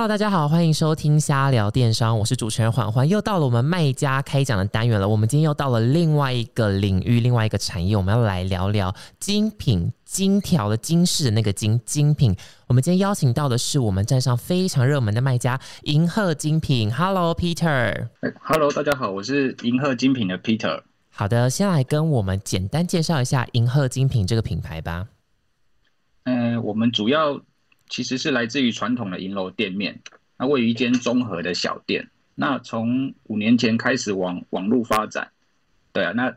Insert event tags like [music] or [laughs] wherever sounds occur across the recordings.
Hello，大家好，欢迎收听瞎聊电商，我是主持人环环，又到了我们卖家开讲的单元了。我们今天又到了另外一个领域，另外一个产业，我们要来聊聊精品、金条的金饰的那个金精品。我们今天邀请到的是我们站上非常热门的卖家银鹤精品。Hello，Peter。Hello，大家好，我是银鹤精品的 Peter。好的，先来跟我们简单介绍一下银鹤精品这个品牌吧。嗯，我们主要。其实是来自于传统的银楼店面，那位于一间综合的小店。那从五年前开始往网络发展，对啊，那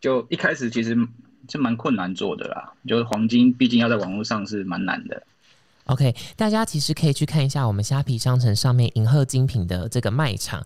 就一开始其实是蛮困难做的啦。就是黄金毕竟要在网络上是蛮难的。OK，大家其实可以去看一下我们虾皮商城上面银鹤精品的这个卖场，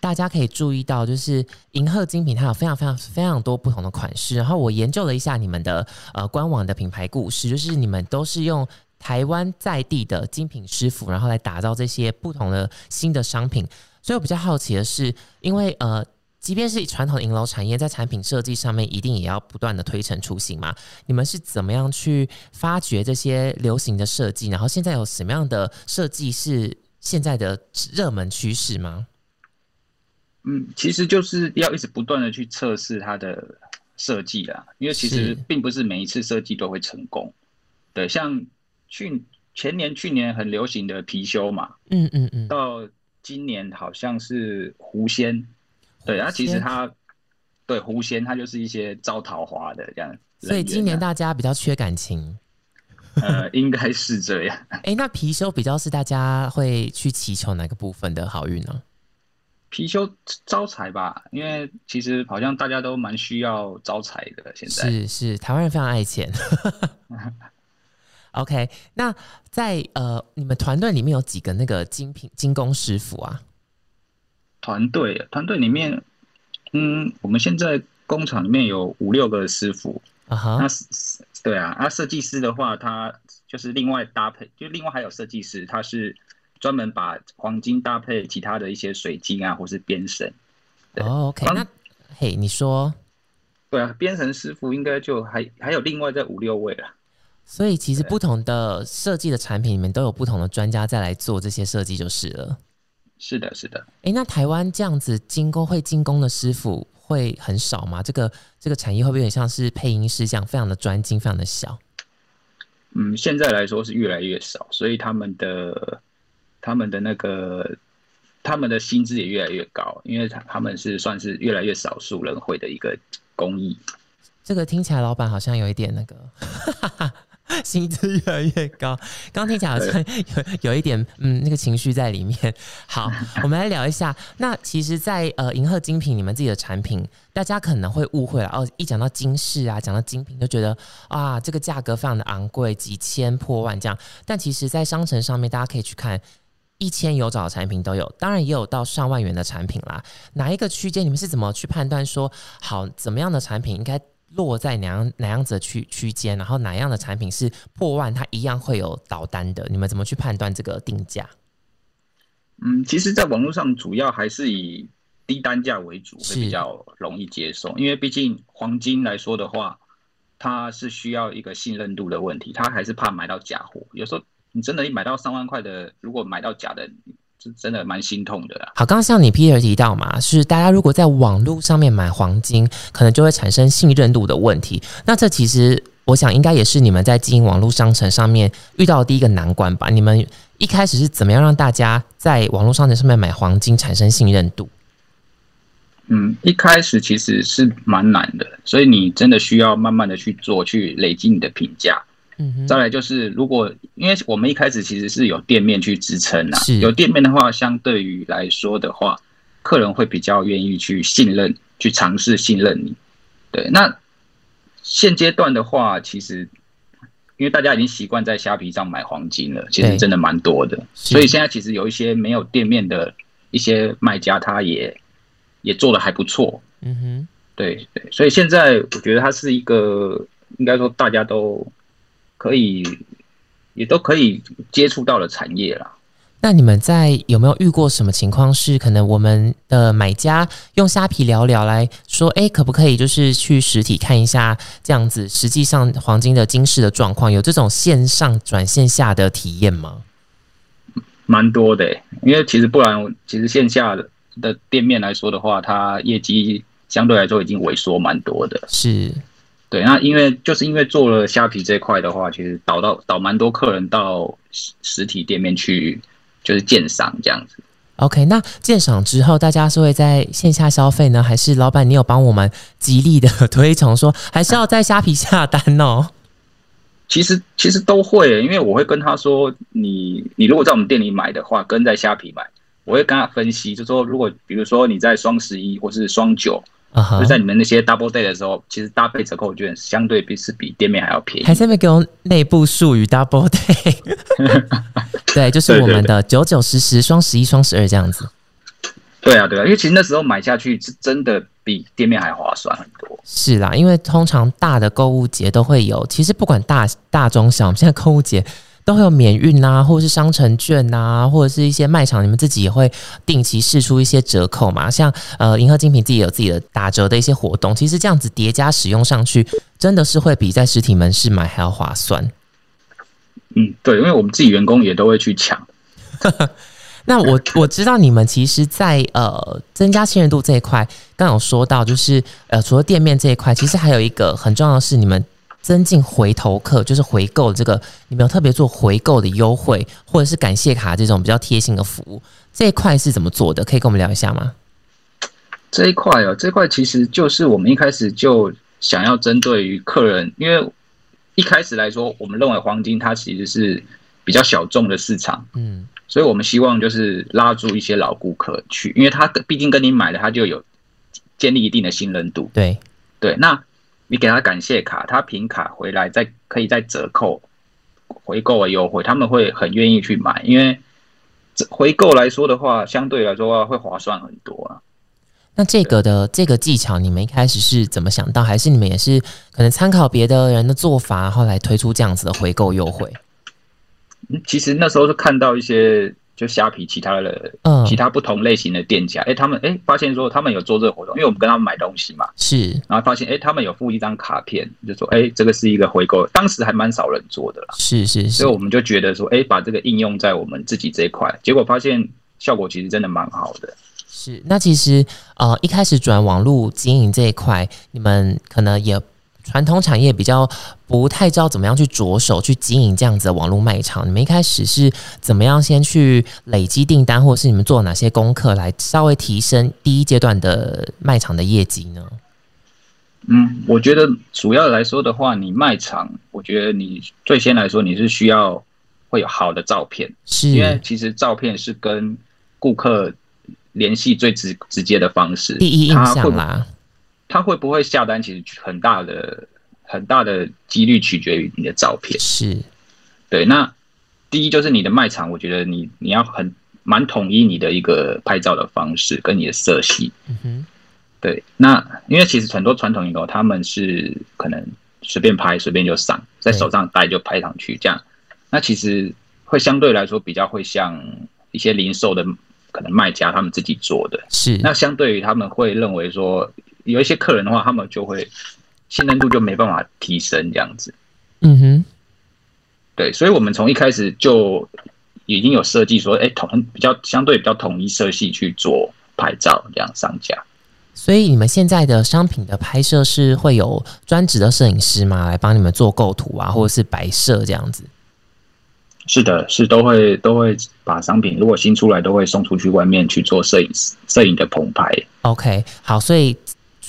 大家可以注意到，就是银鹤精品它有非常非常非常多不同的款式。然后我研究了一下你们的呃官网的品牌故事，就是你们都是用。台湾在地的精品师傅，然后来打造这些不同的新的商品。所以我比较好奇的是，因为呃，即便是传统银楼产业，在产品设计上面，一定也要不断的推陈出新嘛。你们是怎么样去发掘这些流行的设计？然后现在有什么样的设计是现在的热门趋势吗？嗯，其实就是要一直不断的去测试它的设计啦，因为其实并不是每一次设计都会成功。对，像。去前年、去年很流行的貔貅嘛，嗯嗯嗯，到今年好像是狐仙，对，它其实它对狐仙，它就是一些招桃花的这样。所以今年大家比较缺感情，呃，应该是这样。哎，那貔貅比较是大家会去祈求哪个部分的好运呢？貔貅招财吧，因为其实好像大家都蛮需要招财的。现在是是，台湾人非常爱钱。[laughs] OK，那在呃，你们团队里面有几个那个精品精工师傅啊？团队团队里面，嗯，我们现在工厂里面有五六个师傅啊哈。那对啊，那设计师的话，他就是另外搭配，就另外还有设计师，他是专门把黄金搭配其他的一些水晶啊，或是编绳。哦，OK，那嘿，你说，对啊，编绳师傅应该就还还有另外在五六位了。所以其实不同的设计的产品里面都有不同的专家再来做这些设计就是了。是的，是的。哎，那台湾这样子精工会精工的师傅会很少吗？这个这个产业会不会有点像是配音师这样，非常的专精，非常的小？嗯，现在来说是越来越少，所以他们的他们的那个他们的薪资也越来越高，因为他他们是算是越来越少数人会的一个工艺。这个听起来老板好像有一点那个。[laughs] [laughs] 薪资越来越高，刚听起来好像有有一点嗯那个情绪在里面。好，我们来聊一下。那其实，在呃银鹤精品你们自己的产品，大家可能会误会了哦。一讲到金饰啊，讲到精品，就觉得啊这个价格非常的昂贵，几千破万这样。但其实，在商城上面，大家可以去看一千有找的产品都有，当然也有到上万元的产品啦。哪一个区间，你们是怎么去判断说好怎么样的产品应该？落在哪样哪样子的区区间，然后哪样的产品是破万，它一样会有导单的。你们怎么去判断这个定价？嗯，其实，在网络上主要还是以低单价为主，会比较容易接受。因为毕竟黄金来说的话，它是需要一个信任度的问题，它还是怕买到假货。有时候你真的，一买到三万块的，如果买到假的。是真的蛮心痛的啦。好，刚刚像你 Peter 提到嘛，是大家如果在网络上面买黄金，可能就会产生信任度的问题。那这其实我想应该也是你们在经营网络商城上面遇到的第一个难关吧？你们一开始是怎么样让大家在网络商城上面买黄金产生信任度？嗯，一开始其实是蛮难的，所以你真的需要慢慢的去做，去累积你的评价。再来就是，如果因为我们一开始其实是有店面去支撑啊，有店面的话，相对于来说的话，客人会比较愿意去信任、去尝试信任你。对，那现阶段的话，其实因为大家已经习惯在虾皮上买黄金了，其实真的蛮多的，所以现在其实有一些没有店面的一些卖家，他也也做的还不错。嗯哼，对对，所以现在我觉得它是一个应该说大家都。可以，也都可以接触到的产业啦。那你们在有没有遇过什么情况？是可能我们的买家用虾皮聊聊来说，哎，可不可以就是去实体看一下这样子？实际上黄金的金饰的状况，有这种线上转线下的体验吗？蛮多的，因为其实不然，其实线下的店面来说的话，它业绩相对来说已经萎缩蛮多的。是，对。那因为就是因为做了虾皮这块的话，其实导到导蛮多客人到实实体店面去，就是鉴赏这样子。OK，那鉴赏之后，大家是会在线下消费呢，还是老板你有帮我们极力的 [laughs] 推崇说，还是要在虾皮下单哦？其实其实都会，因为我会跟他说，你你如果在我们店里买的话，跟在虾皮买，我会跟他分析，就说如果比如说你在双十一或是双九，就在你们那些 double day 的时候，其实搭配折扣券相对比是比店面还要便宜。还在那给我内部术语 double day，[laughs] 对，就是我们的九九十十双十一双十二这样子。对啊，对啊，因为其实那时候买下去是真的比店面还划算很多。是啦，因为通常大的购物节都会有，其实不管大大中小，我们现在购物节都会有免运啊，或者是商城券啊，或者是一些卖场，你们自己也会定期试出一些折扣嘛。像呃，银河精品自己有自己的打折的一些活动，其实这样子叠加使用上去，真的是会比在实体门市买还要划算。嗯，对，因为我们自己员工也都会去抢。[laughs] 那我我知道你们其实，在呃增加信任度这一块，刚有说到，就是呃除了店面这一块，其实还有一个很重要的是，你们增进回头客，就是回购这个，你们有特别做回购的优惠，或者是感谢卡这种比较贴心的服务，这一块是怎么做的？可以跟我们聊一下吗？这一块哦，这块其实就是我们一开始就想要针对于客人，因为一开始来说，我们认为黄金它其实是比较小众的市场，嗯。所以我们希望就是拉住一些老顾客去，因为他毕竟跟你买了，他就有建立一定的信任度。对对，那你给他感谢卡，他凭卡回来再可以再折扣回购的优惠，他们会很愿意去买，因为回购来说的话，相对来说会划算很多啊。那这个的这个技巧，你们一开始是怎么想到？还是你们也是可能参考别的人的做法，后来推出这样子的回购优惠？其实那时候是看到一些就虾皮其他的，嗯其他不同类型的店家，哎，他们哎发现说他们有做这个活动，因为我们跟他们买东西嘛，是，然后发现哎他们有附一张卡片，就说哎这个是一个回购，当时还蛮少人做的啦，是是是，所以我们就觉得说哎把这个应用在我们自己这一块，结果发现效果其实真的蛮好的。是，那其实呃一开始转网络经营这一块，你们可能也。传统产业比较不太知道怎么样去着手去经营这样子的网络卖场。你们一开始是怎么样先去累积订单，或者是你们做哪些功课来稍微提升第一阶段的卖场的业绩呢？嗯，我觉得主要来说的话，你卖场，我觉得你最先来说你是需要会有好的照片，是因为其实照片是跟顾客联系最直直接的方式，第一印象啦。他会不会下单？其实很大的、很大的几率取决于你的照片。是，对。那第一就是你的卖场，我觉得你你要很蛮统一你的一个拍照的方式跟你的色系。嗯哼。对。那因为其实很多传统影楼他们是可能随便拍随便就上，在手上带就拍上去这样。那其实会相对来说比较会像一些零售的可能卖家他们自己做的。是。那相对于他们会认为说。有一些客人的话，他们就会信任度就没办法提升这样子。嗯哼，对，所以我们从一开始就已经有设计说，哎，统比较相对比较统一色系去做拍照这样上架。所以你们现在的商品的拍摄是会有专职的摄影师吗？来帮你们做构图啊，或者是摆设这样子？是的，是都会都会把商品如果新出来，都会送出去外面去做摄影摄影的棚拍。OK，好，所以。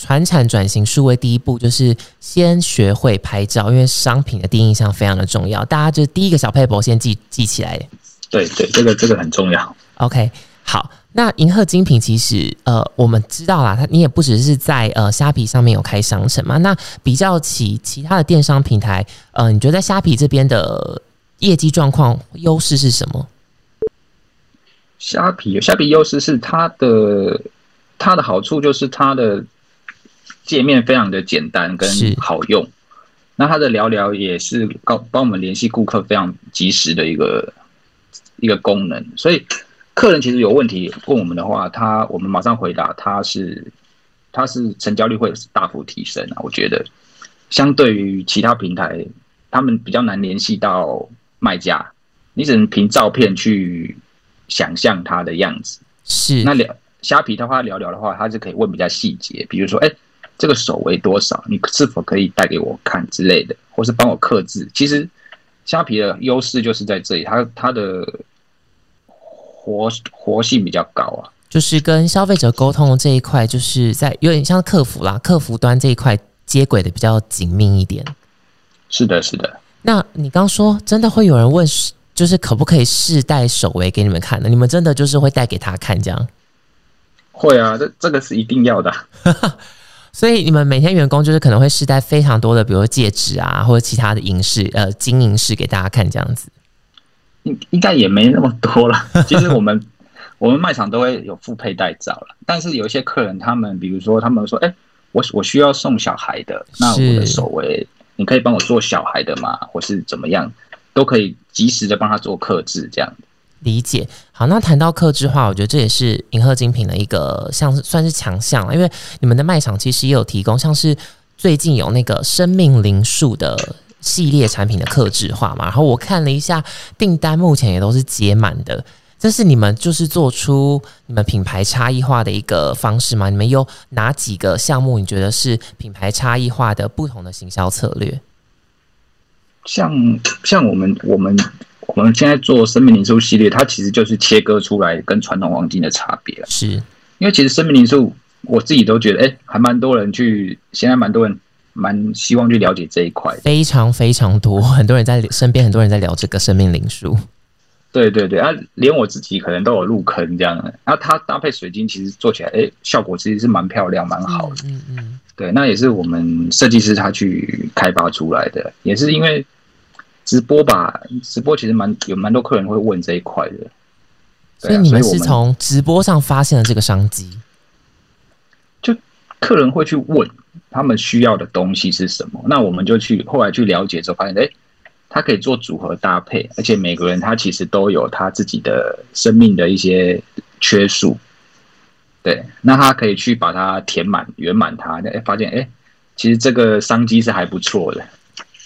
传产转型数位第一步就是先学会拍照，因为商品的第一印象非常的重要。大家就第一个小 paper 先记记起来。对对，这个这个很重要。OK，好，那银鹤精品其实呃，我们知道啦，它你也不只是在呃虾皮上面有开商城嘛。那比较起其他的电商平台，呃，你觉得在虾皮这边的业绩状况优势是什么？虾皮虾皮优势是它的它的好处就是它的。界面非常的简单跟好用，那它的聊聊也是告帮我们联系顾客非常及时的一个一个功能，所以客人其实有问题问我们的话，他我们马上回答，他是他是成交率会大幅提升啊。我觉得相对于其他平台，他们比较难联系到卖家，你只能凭照片去想象他的样子。是那聊虾皮的话，聊聊的话，他是可以问比较细节，比如说，哎，这个手围多少？你是否可以带给我看之类的，或是帮我刻字？其实虾皮的优势就是在这里，它它的活活性比较高啊。就是跟消费者沟通这一块，就是在有点像客服啦，客服端这一块接轨的比较紧密一点。是的，是的。那你刚说真的会有人问，就是可不可以试戴手围给你们看呢？你们真的就是会带给他看这样？会啊，这这个是一定要的。[laughs] 所以你们每天员工就是可能会试戴非常多的，比如说戒指啊，或者其他的银饰，呃，金银饰给大家看这样子。应应该也没那么多了。[laughs] 其实我们。我们卖场都会有副佩戴照了，但是有一些客人，他们比如说，他们说：“哎，我我需要送小孩的，那我的手围，你可以帮我做小孩的吗？或是怎么样，都可以及时的帮他做克制，这样理解。好，那谈到克制化，我觉得这也是银鹤精品的一个像算是强项了，因为你们的卖场其实也有提供，像是最近有那个生命灵数的系列产品的克制化嘛，然后我看了一下订单，目前也都是结满的。这是你们就是做出你们品牌差异化的一个方式吗？你们有哪几个项目你觉得是品牌差异化的不同的行销策略？像像我们我们我们现在做生命灵数系列，它其实就是切割出来跟传统黄金的差别。是因为其实生命灵数，我自己都觉得，哎，还蛮多人去，现在蛮多人蛮希望去了解这一块，非常非常多，很多人在身边，很多人在聊这个生命灵数。对对对，啊，连我自己可能都有入坑这样的。那它搭配水晶，其实做起来，哎，效果其实是蛮漂亮、蛮好的。嗯嗯。对，那也是我们设计师他去开发出来的，也是因为直播吧，直播其实蛮有蛮多客人会问这一块的。所以你们是从直播上发现了这个商机？就客人会去问他们需要的东西是什么，那我们就去后来去了解之后，发现，哎。它可以做组合搭配，而且每个人他其实都有他自己的生命的一些缺数，对，那他可以去把它填满、圆满它，哎，发现哎，其实这个商机是还不错的。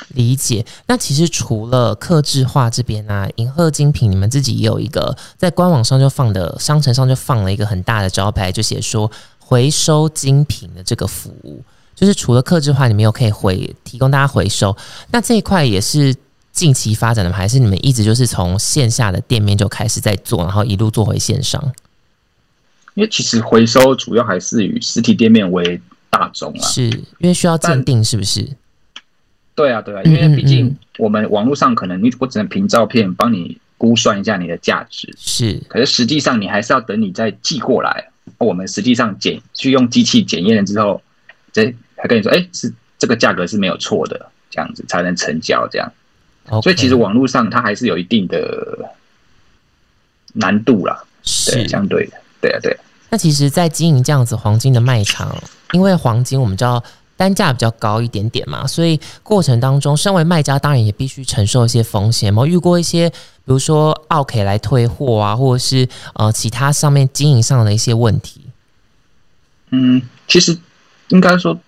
理解。那其实除了克制化这边呢，银鹤精品你们自己也有一个在官网上就放的，商城上就放了一个很大的招牌，就写说回收精品的这个服务，就是除了克制化，你们又可以回提供大家回收，那这一块也是。近期发展的吗？还是你们一直就是从线下的店面就开始在做，然后一路做回线上？因为其实回收主要还是以实体店面为大宗啊，是因为需要鉴定，是不是？对啊，对啊，因为毕竟我们网络上可能你我只能凭照片帮你估算一下你的价值，是，可是实际上你还是要等你再寄过来，我们实际上检去用机器检验了之后，再还跟你说，哎，是这个价格是没有错的，这样子才能成交，这样。所以其实网络上它还是有一定的难度啦，是。相对的，对啊，对。那其实，在经营这样子黄金的卖场，因为黄金我们知道单价比较高一点点嘛，所以过程当中，身为卖家当然也必须承受一些风险。嘛遇过一些，比如说奥 K 来退货啊，或者是呃其他上面经营上的一些问题。嗯，其实应该说。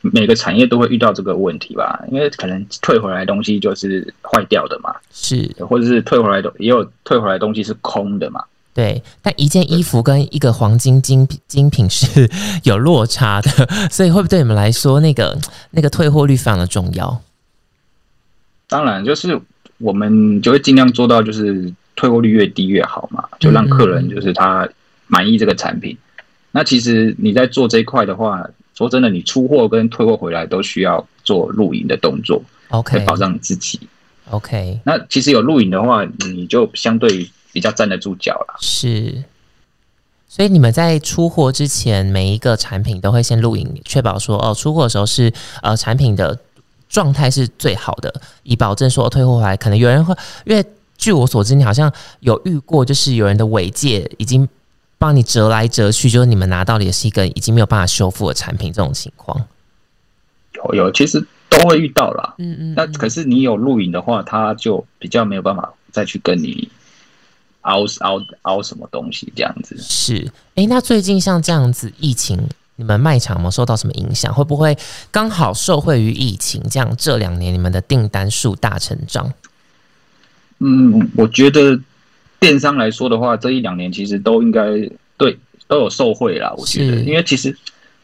每个产业都会遇到这个问题吧，因为可能退回来东西就是坏掉的嘛，是，或者是退回来的也有退回来东西是空的嘛。对，但一件衣服跟一个黄金精精品是有落差的，所以会不会对你们来说，那个那个退货率非常的重要？当然，就是我们就会尽量做到，就是退货率越低越好嘛，就让客人就是他满意这个产品。那其实你在做这一块的话。说真的，你出货跟退货回来都需要做录影的动作，OK，保障你自己，OK。那其实有录影的话，你就相对比较站得住脚了。是，所以你们在出货之前，每一个产品都会先录影，确保说哦，出货的时候是呃产品的状态是最好的，以保证说退货回来。可能有人会，因为据我所知，你好像有遇过，就是有人的尾戒已经。帮你折来折去，就是你们拿到的也是一个已经没有办法修复的产品，这种情况有有，其实都会遇到啦。嗯嗯，那可是你有录影的话，他就比较没有办法再去跟你凹凹凹什么东西这样子。是，哎，那最近像这样子疫情，你们卖场有没有受到什么影响？会不会刚好受惠于疫情，这样这两年你们的订单数大成长？嗯，我觉得。电商来说的话，这一两年其实都应该对都有受惠啦。我觉得，因为其实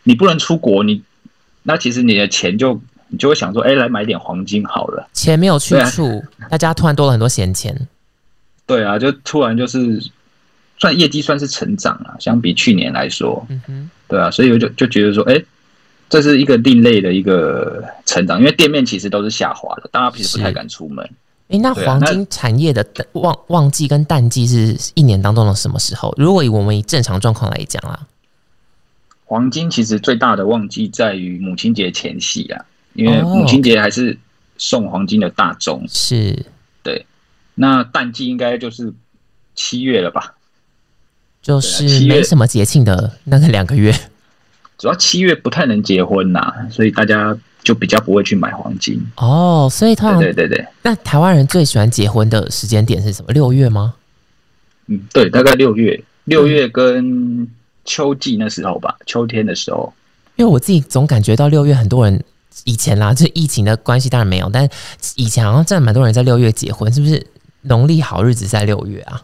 你不能出国，你那其实你的钱就你就会想说，哎，来买点黄金好了。钱没有去处，大家突然多了很多闲钱。对啊，就突然就是算业绩算是成长了，相比去年来说，嗯哼，对啊，所以我就就觉得说，哎，这是一个另类的一个成长，因为店面其实都是下滑的，大家平时不太敢出门。哎，那黄金产业的旺旺季跟淡季是一年当中的什么时候？如果以我们以正常状况来讲啊，黄金其实最大的旺季在于母亲节前夕啊，因为母亲节还是送黄金的大宗，是对。那淡季应该就是七月了吧？就是没什么节庆的那个两个月，主要七月不太能结婚呐，所以大家。就比较不会去买黄金哦，所以通常对对对。那台湾人最喜欢结婚的时间点是什么？六月吗？嗯，对，大概六月，六月跟秋季那时候吧，秋天的时候。因为我自己总感觉到六月很多人以前啦，这疫情的关系当然没有，但以前好像真的蛮多人在六月结婚，是不是？农历好日子在六月啊？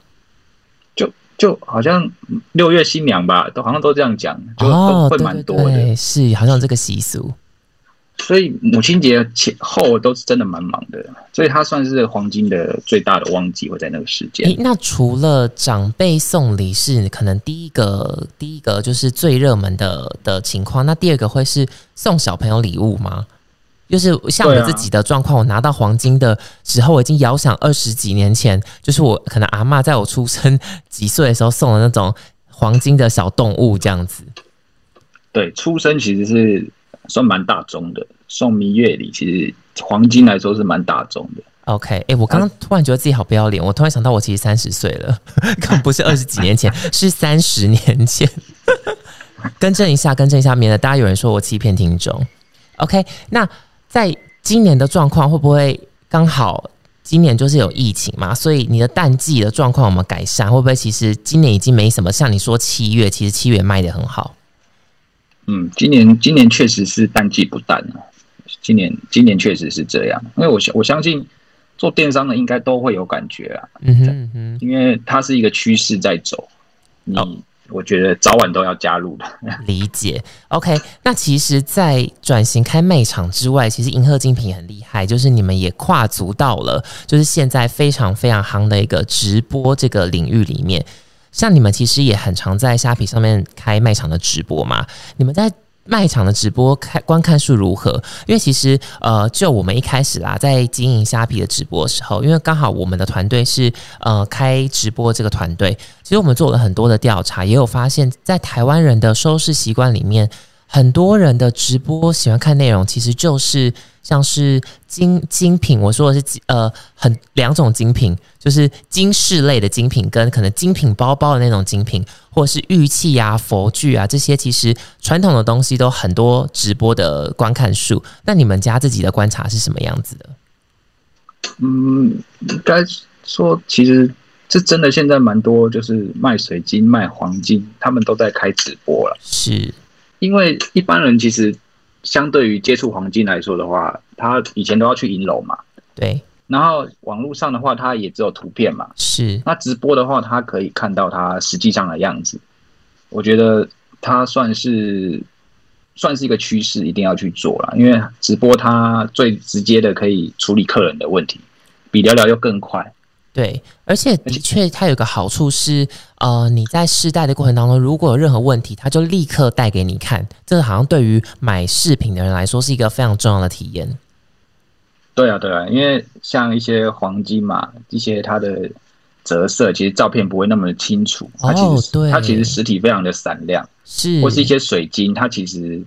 就就好像六月新娘吧，都好像都这样讲，就都会蛮多的，是好像这个习俗。所以母亲节前后都是真的蛮忙的，所以它算是黄金的最大的旺季，会在那个时间。那除了长辈送礼是可能第一个，第一个就是最热门的的情况，那第二个会是送小朋友礼物吗？就是像我自己的状况，我拿到黄金的时候，我已经遥想二十几年前，就是我可能阿妈在我出生几岁的时候送的那种黄金的小动物这样子。对，出生其实是。算蛮大众的，送蜜月礼其实黄金来说是蛮大众的。OK，哎，我刚刚突然觉得自己好不要脸，我突然想到我其实三十岁了，[laughs] 刚不是二十几年前，是三十年前。[laughs] 更正一下，更正一下，免得大家有人说我欺骗听众。OK，那在今年的状况会不会刚好今年就是有疫情嘛？所以你的淡季的状况有没有改善？会不会其实今年已经没什么？像你说七月，其实七月卖的很好。嗯，今年今年确实是淡季不淡啊。今年今年确实是这样，因为我相我相信做电商的应该都会有感觉啊。嗯哼，因为它是一个趋势在走，你我觉得早晚都要加入的。[laughs] 理解。OK，那其实，在转型开卖场之外，其实银河精品很厉害，就是你们也跨足到了，就是现在非常非常夯的一个直播这个领域里面。像你们其实也很常在虾皮上面开卖场的直播嘛？你们在卖场的直播开观看数如何？因为其实呃，就我们一开始啦，在经营虾皮的直播的时候，因为刚好我们的团队是呃开直播这个团队，其实我们做了很多的调查，也有发现，在台湾人的收视习惯里面。很多人的直播喜欢看内容，其实就是像是精精品。我说的是呃，很两种精品，就是金饰类的精品，跟可能精品包包的那种精品，或者是玉器啊、佛具啊这些。其实传统的东西都很多直播的观看数。那你们家自己的观察是什么样子的？嗯，应该说，其实这真的。现在蛮多就是卖水晶、卖黄金，他们都在开直播了。是。因为一般人其实相对于接触黄金来说的话，他以前都要去银楼嘛。对。然后网络上的话，它也只有图片嘛。是。那直播的话，它可以看到它实际上的样子。我觉得它算是算是一个趋势，一定要去做了。因为直播它最直接的可以处理客人的问题，比聊聊又更快。对，而且的确，它有个好处是，呃，你在试戴的过程当中，如果有任何问题，它就立刻带给你看。这个好像对于买饰品的人来说是一个非常重要的体验。对啊，对啊，因为像一些黄金嘛，一些它的折射，其实照片不会那么的清楚。它其实它其实实体非常的闪亮，是或是一些水晶，它其实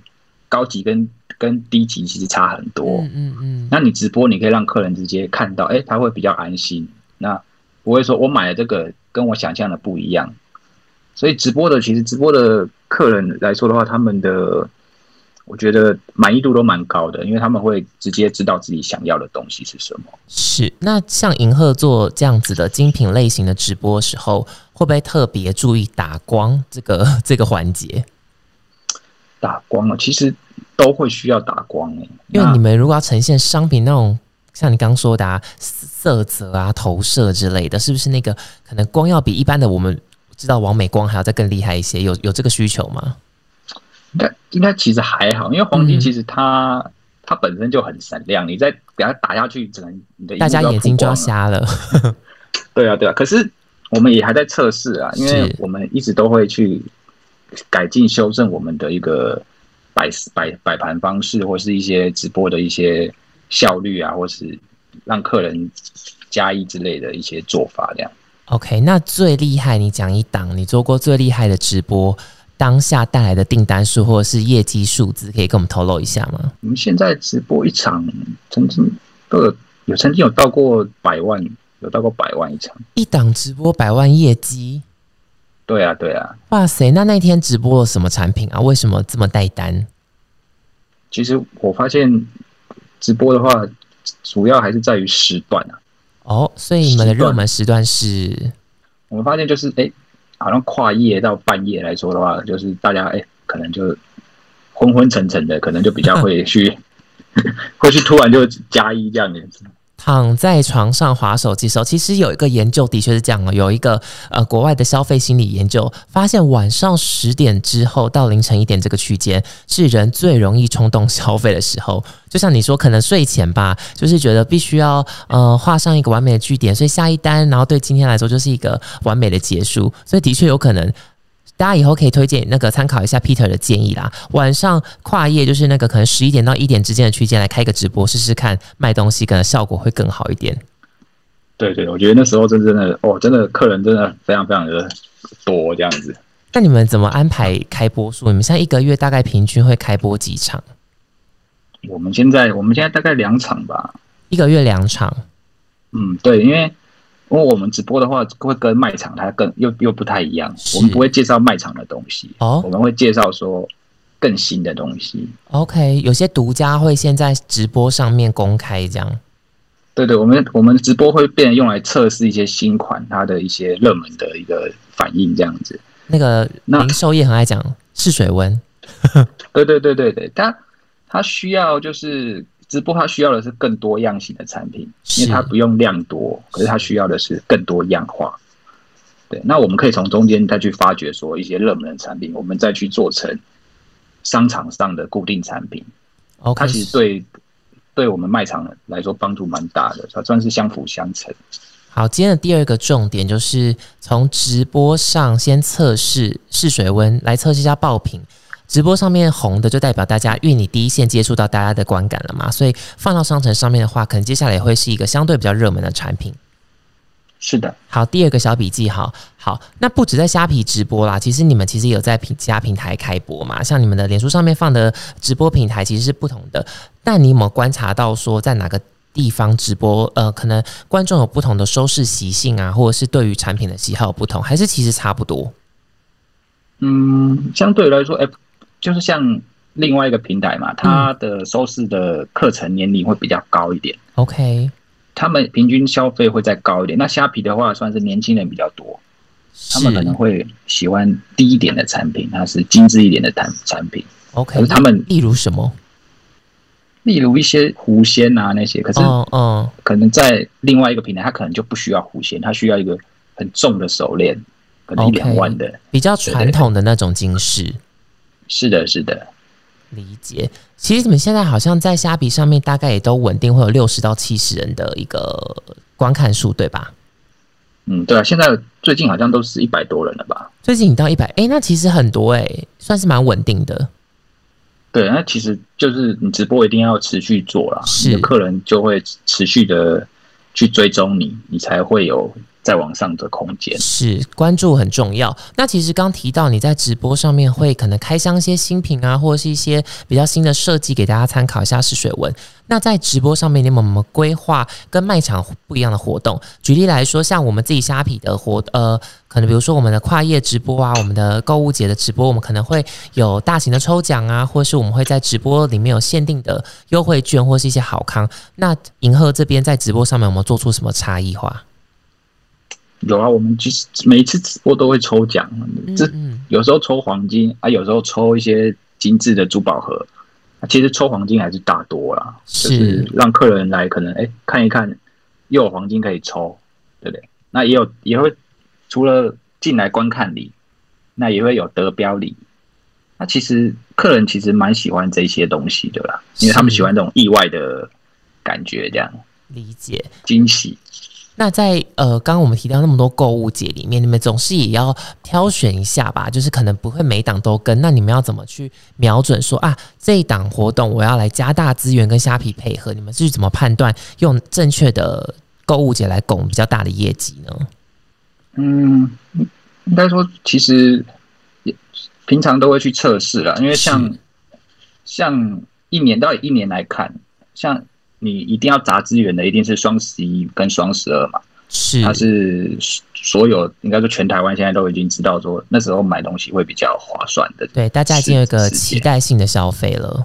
高级跟跟低级其实差很多。嗯嗯嗯。那你直播，你可以让客人直接看到，哎，他会比较安心。那不会说，我买的这个跟我想象的不一样，所以直播的其实直播的客人来说的话，他们的我觉得满意度都蛮高的，因为他们会直接知道自己想要的东西是什么。是那像银鹤做这样子的精品类型的直播时候，会不会特别注意打光这个这个环节？打光啊，其实都会需要打光诶，因为你们如果要呈现商品那种。像你刚说的啊，色泽啊、投射之类的，是不是那个可能光要比一般的我们知道完美光还要再更厉害一些？有有这个需求吗？应该应该其实还好，因为黄金其实它它本身就很闪亮，你再给它打下去，只能你的大家眼睛就要瞎了。[laughs] 对啊，对啊。可是我们也还在测试啊，因为我们一直都会去改进修正我们的一个摆摆摆盘方式，或是一些直播的一些效率啊，或是让客人加一之类的一些做法这样。OK，那最厉害，你讲一档你做过最厉害的直播。当下带来的订单数或者是业绩数字，可以跟我们透露一下吗？我们现在直播一场，曾经都有有曾经有到过百万，有到过百万一场。一档直播百万业绩？对啊，对啊。哇塞，那那天直播了什么产品啊？为什么这么带单？其实我发现直播的话，主要还是在于时段啊。哦，所以你们的热门时段是？我们发现就是哎。好像跨夜到半夜来说的话，就是大家哎，可能就昏昏沉沉的，可能就比较会去，[laughs] 会去突然就加一这样子。躺在床上划手机时候，其实有一个研究的确是这样哦。有一个呃国外的消费心理研究发现，晚上十点之后到凌晨一点这个区间是人最容易冲动消费的时候。就像你说，可能睡前吧，就是觉得必须要呃画上一个完美的句点，所以下一单，然后对今天来说就是一个完美的结束。所以的确有可能。大家以后可以推荐那个参考一下 Peter 的建议啦。晚上跨夜就是那个可能十一点到一点之间的区间来开个直播试试看卖东西，可能效果会更好一点。对对，我觉得那时候真真的哦，真的客人真的非常非常的多这样子。那你们怎么安排开播数？你们现在一个月大概平均会开播几场？我们现在我们现在大概两场吧，一个月两场。嗯，对，因为。因为我们直播的话，会跟卖场它更又又不太一样。我们不会介绍卖场的东西哦，我们会介绍说更新的东西。OK，有些独家会先在直播上面公开这样。对对，我们我们直播会变用来测试一些新款，它的一些热门的一个反应这样子。那个零售业很爱讲试水温。[laughs] 对对对对对，它它需要就是。直播它需要的是更多样性的产品，因为它不用量多，可是它需要的是更多样化。对，那我们可以从中间再去发掘说一些热门的产品，我们再去做成商场上的固定产品。OK，它其实对对我们卖场来说帮助蛮大的，它算是相辅相成。好，今天的第二个重点就是从直播上先测试试水温，来测试一下爆品。直播上面红的就代表大家，因为你第一线接触到大家的观感了嘛，所以放到商城上面的话，可能接下来也会是一个相对比较热门的产品。是的，好，第二个小笔记，哈，好，那不止在虾皮直播啦，其实你们其实有在平其他平台开播嘛？像你们的脸书上面放的直播平台其实是不同的，但你有没有观察到说在哪个地方直播，呃，可能观众有不同的收视习性啊，或者是对于产品的喜好不同，还是其实差不多？嗯，相对来说，哎。就是像另外一个平台嘛，它的收视的课程年龄会比较高一点。OK，他们平均消费会再高一点。那虾皮的话，算是年轻人比较多，他们可能会喜欢低一点的产品，它是精致一点的产产品。OK，他们例如什么？例如一些狐仙啊那些，可是嗯，可能在另外一个平台，它可能就不需要狐仙，它需要一个很重的手链，可能一两万的，比较传统的那种金饰。是的，是的，理解。其实你们现在好像在虾皮上面，大概也都稳定会有六十到七十人的一个观看数，对吧？嗯，对啊。现在最近好像都是一百多人了吧？最近你到一百，哎，那其实很多哎，算是蛮稳定的。对，那其实就是你直播一定要持续做了，你的客人就会持续的去追踪你，你才会有。在往上的空间是关注很重要。那其实刚提到你在直播上面会可能开箱一些新品啊，或者是一些比较新的设计给大家参考一下试水温。那在直播上面你有没有规划跟卖场不一样的活动？举例来说，像我们自己虾皮的活，呃，可能比如说我们的跨业直播啊，我们的购物节的直播，我们可能会有大型的抽奖啊，或是我们会在直播里面有限定的优惠券或是一些好康。那银鹤这边在直播上面有没有做出什么差异化？有啊，我们其实每一次直播都会抽奖，这有时候抽黄金啊，有时候抽一些精致的珠宝盒，其实抽黄金还是大多啦，就是让客人来可能哎看一看，又有黄金可以抽，对不对？那也有也会除了进来观看礼，那也会有得标礼。那其实客人其实蛮喜欢这些东西的啦，因为他们喜欢这种意外的感觉，这样理解惊喜。那在呃，刚刚我们提到那么多购物节里面，你们总是也要挑选一下吧？就是可能不会每档都跟，那你们要怎么去瞄准说啊，这一档活动我要来加大资源跟虾皮配合？你们是怎么判断用正确的购物节来拱比较大的业绩呢？嗯，应该说其实平常都会去测试了，因为像像一年到一年来看，像。你一定要砸资源的，一定是双十一跟双十二嘛？是，它是所有应该说全台湾现在都已经知道说那时候买东西会比较划算的。对，大家已经有一个期待性的消费了。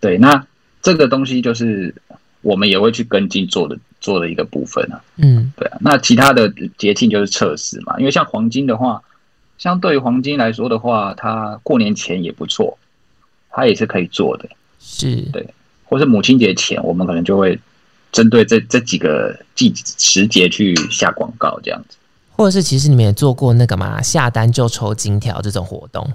对，那这个东西就是我们也会去跟进做的做的一个部分啊。嗯，对啊。那其他的节庆就是测试嘛，因为像黄金的话，相对于黄金来说的话，它过年前也不错，它也是可以做的。是，对。或是母亲节前，我们可能就会针对这这几个季时节去下广告，这样子。或者是其实你们也做过那个嘛，下单就抽金条这种活动。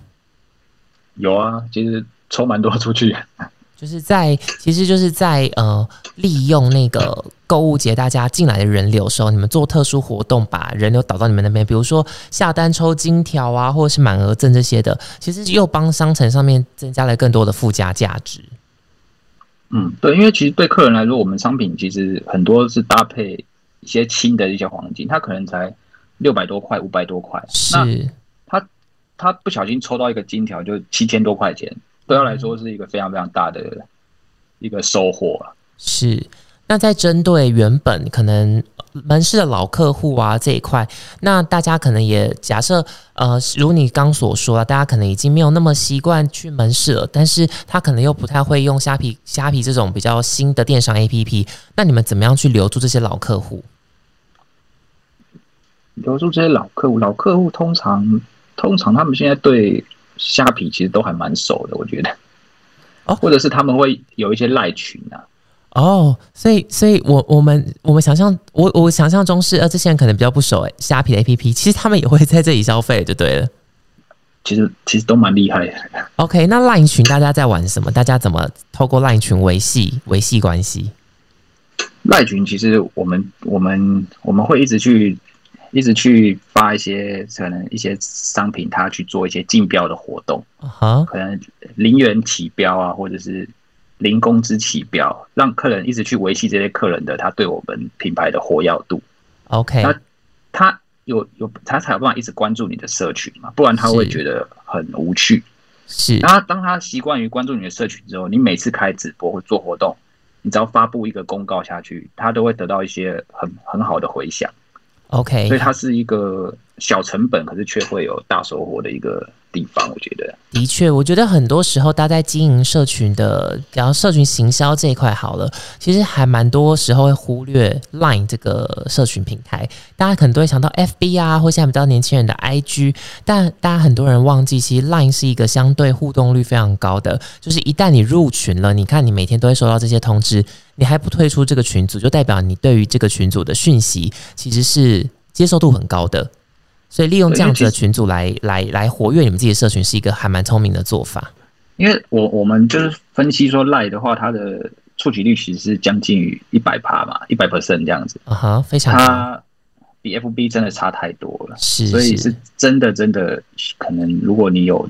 有啊，其实抽蛮多出去。[laughs] 就是在，其实就是在呃，利用那个购物节大家进来的人流时候，你们做特殊活动，把人流导到你们那边，比如说下单抽金条啊，或者是满额赠这些的，其实又帮商城上面增加了更多的附加价值。嗯，对，因为其实对客人来说，我们商品其实很多是搭配一些轻的一些黄金，它可能才六百多块、五百多块，是，他他不小心抽到一个金条就七千多块钱，对他来说是一个非常非常大的一个收获啊，是。那在针对原本可能门市的老客户啊这一块，那大家可能也假设，呃，如你刚所说，大家可能已经没有那么习惯去门市了，但是他可能又不太会用虾皮、虾皮这种比较新的电商 APP，那你们怎么样去留住这些老客户？留住这些老客户，老客户通常通常他们现在对虾皮其实都还蛮熟的，我觉得，哦，或者是他们会有一些赖群啊。哦，所以，所以我我们我们想象，我我想象中是，呃，这些人可能比较不熟，哎，虾皮的 A P P，其实他们也会在这里消费，就对了。其实其实都蛮厉害的。OK，那 LINE 群大家在玩什么？大家怎么透过 LINE 群维系维系关系？LINE 群其实我们我们我们会一直去一直去发一些可能一些商品，它去做一些竞标的活动，啊，可能零元起标啊，或者是。零工资起标，让客人一直去维系这些客人的他对我们品牌的活跃度。OK，那他有有他才有办法一直关注你的社群嘛？不然他会觉得很无趣。是，然后当他习惯于关注你的社群之后，你每次开直播或做活动，你只要发布一个公告下去，他都会得到一些很很好的回响。OK，所以它是一个小成本，可是却会有大收获的一个。地方，我觉得的确，我觉得很多时候，大家在经营社群的，然后社群行销这一块好了，其实还蛮多时候会忽略 Line 这个社群平台。大家可能都会想到 FB 啊，或现在比较年轻人的 IG，但大家很多人忘记，其实 Line 是一个相对互动率非常高的。就是一旦你入群了，你看你每天都会收到这些通知，你还不退出这个群组，就代表你对于这个群组的讯息其实是接受度很高的。所以利用这样子的群组来来来活跃你们自己的社群，是一个还蛮聪明的做法。因为我我们就是分析说赖的话，它的触及率其实是将近于一百趴嘛，一百 percent 这样子。啊哈，非常。它比 FB 真的差太多了，是，所以是真的真的可能，如果你有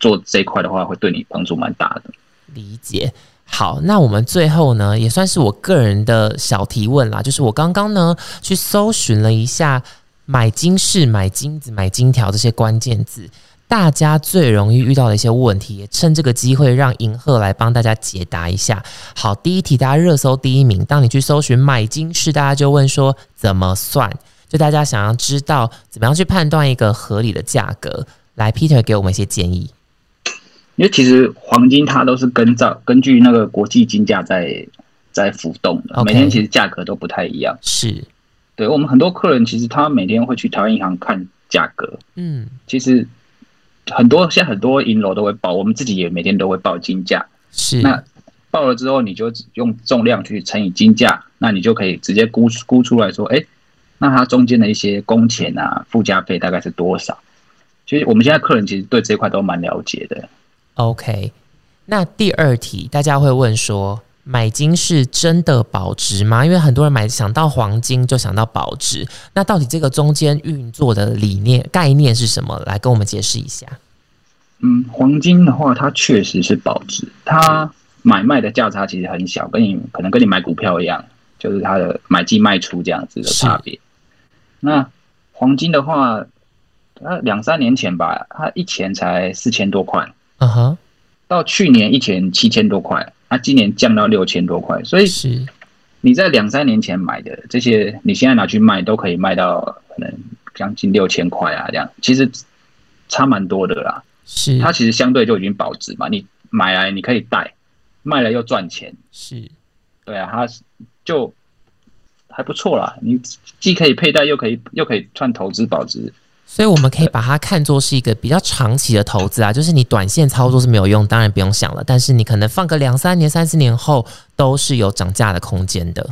做这一块的话，会对你帮助蛮大的。理解。好，那我们最后呢，也算是我个人的小提问啦，就是我刚刚呢去搜寻了一下。买金饰、买金子、买金条这些关键字，大家最容易遇到的一些问题，趁这个机会让银赫来帮大家解答一下。好，第一题，大家热搜第一名，当你去搜寻买金饰，大家就问说怎么算？就大家想要知道怎么样去判断一个合理的价格。来，Peter 给我们一些建议。因为其实黄金它都是跟照根据那个国际金价在在浮动的，每天其实价格都不太一样。是。对我们很多客人，其实他每天会去台湾银行看价格。嗯，其实很多现在很多银楼都会报，我们自己也每天都会报金价。是那报了之后，你就用重量去乘以金价，那你就可以直接估估出来说，哎，那它中间的一些工钱啊、附加费大概是多少？其实我们现在客人其实对这块都蛮了解的。OK，那第二题大家会问说，买金是真的保值吗？因为很多人买想到黄金就想到保值，那到底这个中间运作的理念概念是什么？来跟我们解释一下。嗯，黄金的话，它确实是保值，它买卖的价差其实很小，跟你可能跟你买股票一样，就是它的买进卖出这样子的差别。那黄金的话。那两三年前吧，它一钱才四千多块，嗯哼，到去年一钱七千多块，它今年降到六千多块，所以是。你在两三年前买的这些，你现在拿去卖都可以卖到可能将近六千块啊，这样。其实差蛮多的啦。是。它其实相对就已经保值嘛，你买来你可以带，卖了又赚钱，是，对啊，它就还不错啦，你既可以佩戴，又可以又可以赚投资保值。所以我们可以把它看作是一个比较长期的投资啊，就是你短线操作是没有用，当然不用想了。但是你可能放个两三年、三四年后，都是有涨价的空间的。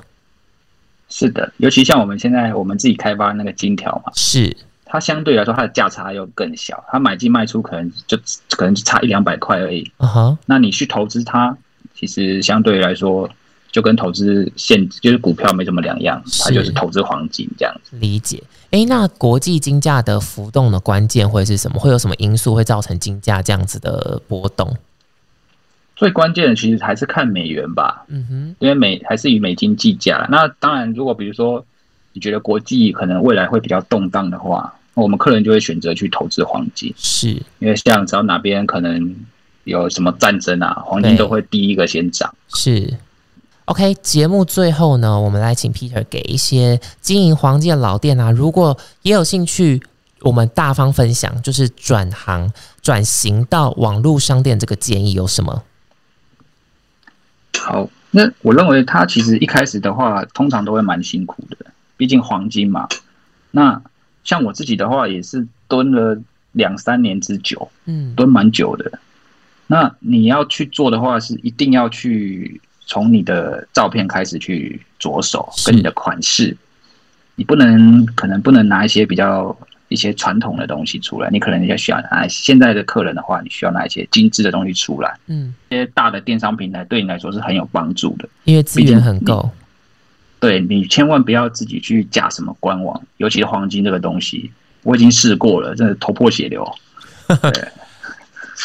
是的，尤其像我们现在我们自己开发那个金条嘛，是它相对来说它的价差又更小，它买进卖出可能就可能就差一两百块而已。啊哈，那你去投资它，其实相对来说。就跟投资现就是股票没什么两样，它就是投资黄金这样子。理解。哎，那国际金价的浮动的关键会是什么？会有什么因素会造成金价这样子的波动？最关键的其实还是看美元吧。嗯哼，因为美还是以美金计价。那当然，如果比如说你觉得国际可能未来会比较动荡的话，我们客人就会选择去投资黄金。是因为像只要哪边可能有什么战争啊，黄金都会第一个先涨。是。OK，节目最后呢，我们来请 Peter 给一些经营黄金的老店啊，如果也有兴趣，我们大方分享，就是转行转型到网络商店这个建议有什么？好，那我认为他其实一开始的话，通常都会蛮辛苦的，毕竟黄金嘛。那像我自己的话，也是蹲了两三年之久，嗯，蹲蛮久的。那你要去做的话，是一定要去。从你的照片开始去着手，跟你的款式，你不能可能不能拿一些比较一些传统的东西出来，你可能要需要拿现在的客人的话，你需要拿一些精致的东西出来。嗯，这些大的电商平台对你来说是很有帮助的，因为资源很够。对你千万不要自己去架什么官网，尤其是黄金这个东西，我已经试过了，真的头破血流。[laughs] 对。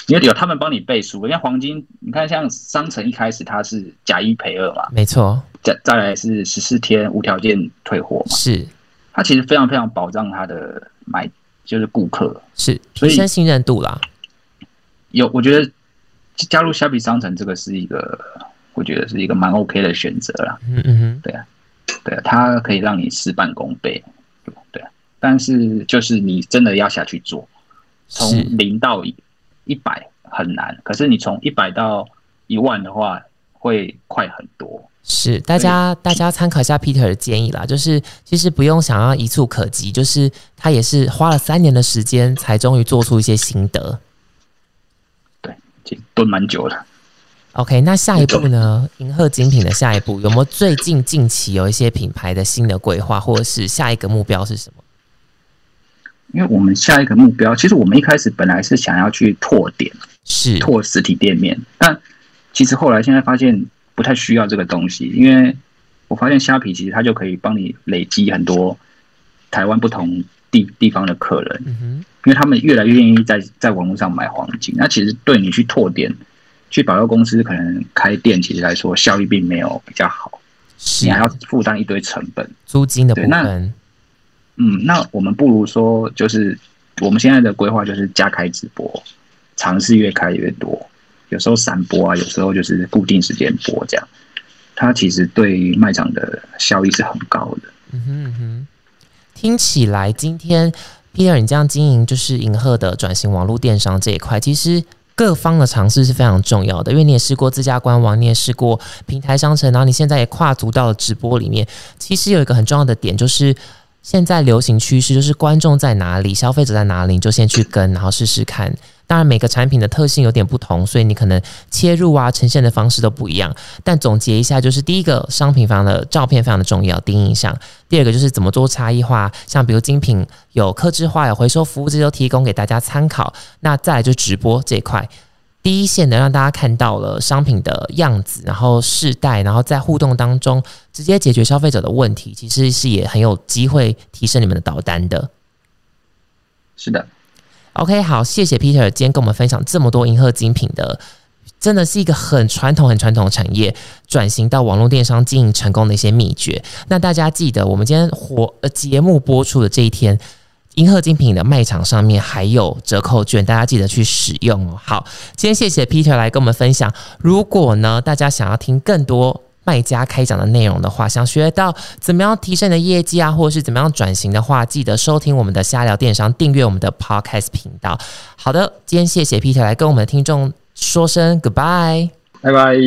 因为有他们帮你背书，因为黄金，你看像商城一开始它是假一赔二嘛，没错，再再来是十四天无条件退货嘛，是，它其实非常非常保障它的买就是顾客，是提升信任度啦。有，我觉得加入虾皮商城这个是一个，我觉得是一个蛮 OK 的选择啦。嗯嗯哼，对啊，对啊，它可以让你事半功倍，对啊，但是就是你真的要下去做，从零到一。百很难，可是你从一百到一万的话，会快很多。是，大家大家参考一下 Peter 的建议啦，就是其实不用想要一触可及，就是他也是花了三年的时间，才终于做出一些心得。对，蹲蛮久了。OK，那下一步呢？银鹤精品的下一步有没有最近近期有一些品牌的新的规划，或者是下一个目标是什么？因为我们下一个目标，其实我们一开始本来是想要去拓点，是。拓实体店面，但其实后来现在发现不太需要这个东西，因为我发现虾皮其实它就可以帮你累积很多台湾不同地地方的客人，嗯哼，因为他们越来越愿意在在网络上买黄金，那其实对你去拓店、去保佑公司可能开店，其实来说效益并没有比较好，你还要负担一堆成本，租金的部分。嗯，那我们不如说，就是我们现在的规划就是加开直播，尝试越开越多，有时候散播啊，有时候就是固定时间播这样，它其实对卖场的效益是很高的。嗯哼哼，听起来今天 Peter 你这样经营就是银鹤的转型网络电商这一块，其实各方的尝试是非常重要的，因为你也试过自家官网，你也试过平台商城，然后你现在也跨足到了直播里面，其实有一个很重要的点就是。现在流行趋势就是观众在哪里，消费者在哪里，你就先去跟，然后试试看。当然，每个产品的特性有点不同，所以你可能切入啊、呈现的方式都不一样。但总结一下，就是第一个，商品房的照片非常的重要，第一印象；第二个就是怎么做差异化，像比如精品有客制化、有回收服务，这些都提供给大家参考。那再来就直播这一块，第一线的让大家看到了商品的样子，然后试戴，然后在互动当中直接解决消费者的问题，其实是也很有机会提升你们的导单的。是的。OK，好，谢谢 Peter 今天跟我们分享这么多银赫精品的，真的是一个很传统、很传统的产业转型到网络电商经营成功的一些秘诀。那大家记得，我们今天活呃节目播出的这一天，银赫精品的卖场上面还有折扣券，大家记得去使用哦。好，今天谢谢 Peter 来跟我们分享。如果呢，大家想要听更多。卖家开讲的内容的话，想学到怎么样提升你的业绩啊，或者是怎么样转型的话，记得收听我们的瞎聊电商，订阅我们的 Podcast 频道。好的，今天谢谢 Peter 来跟我们的听众说声 Goodbye，拜拜。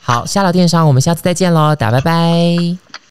好，瞎聊电商，我们下次再见喽，打拜拜。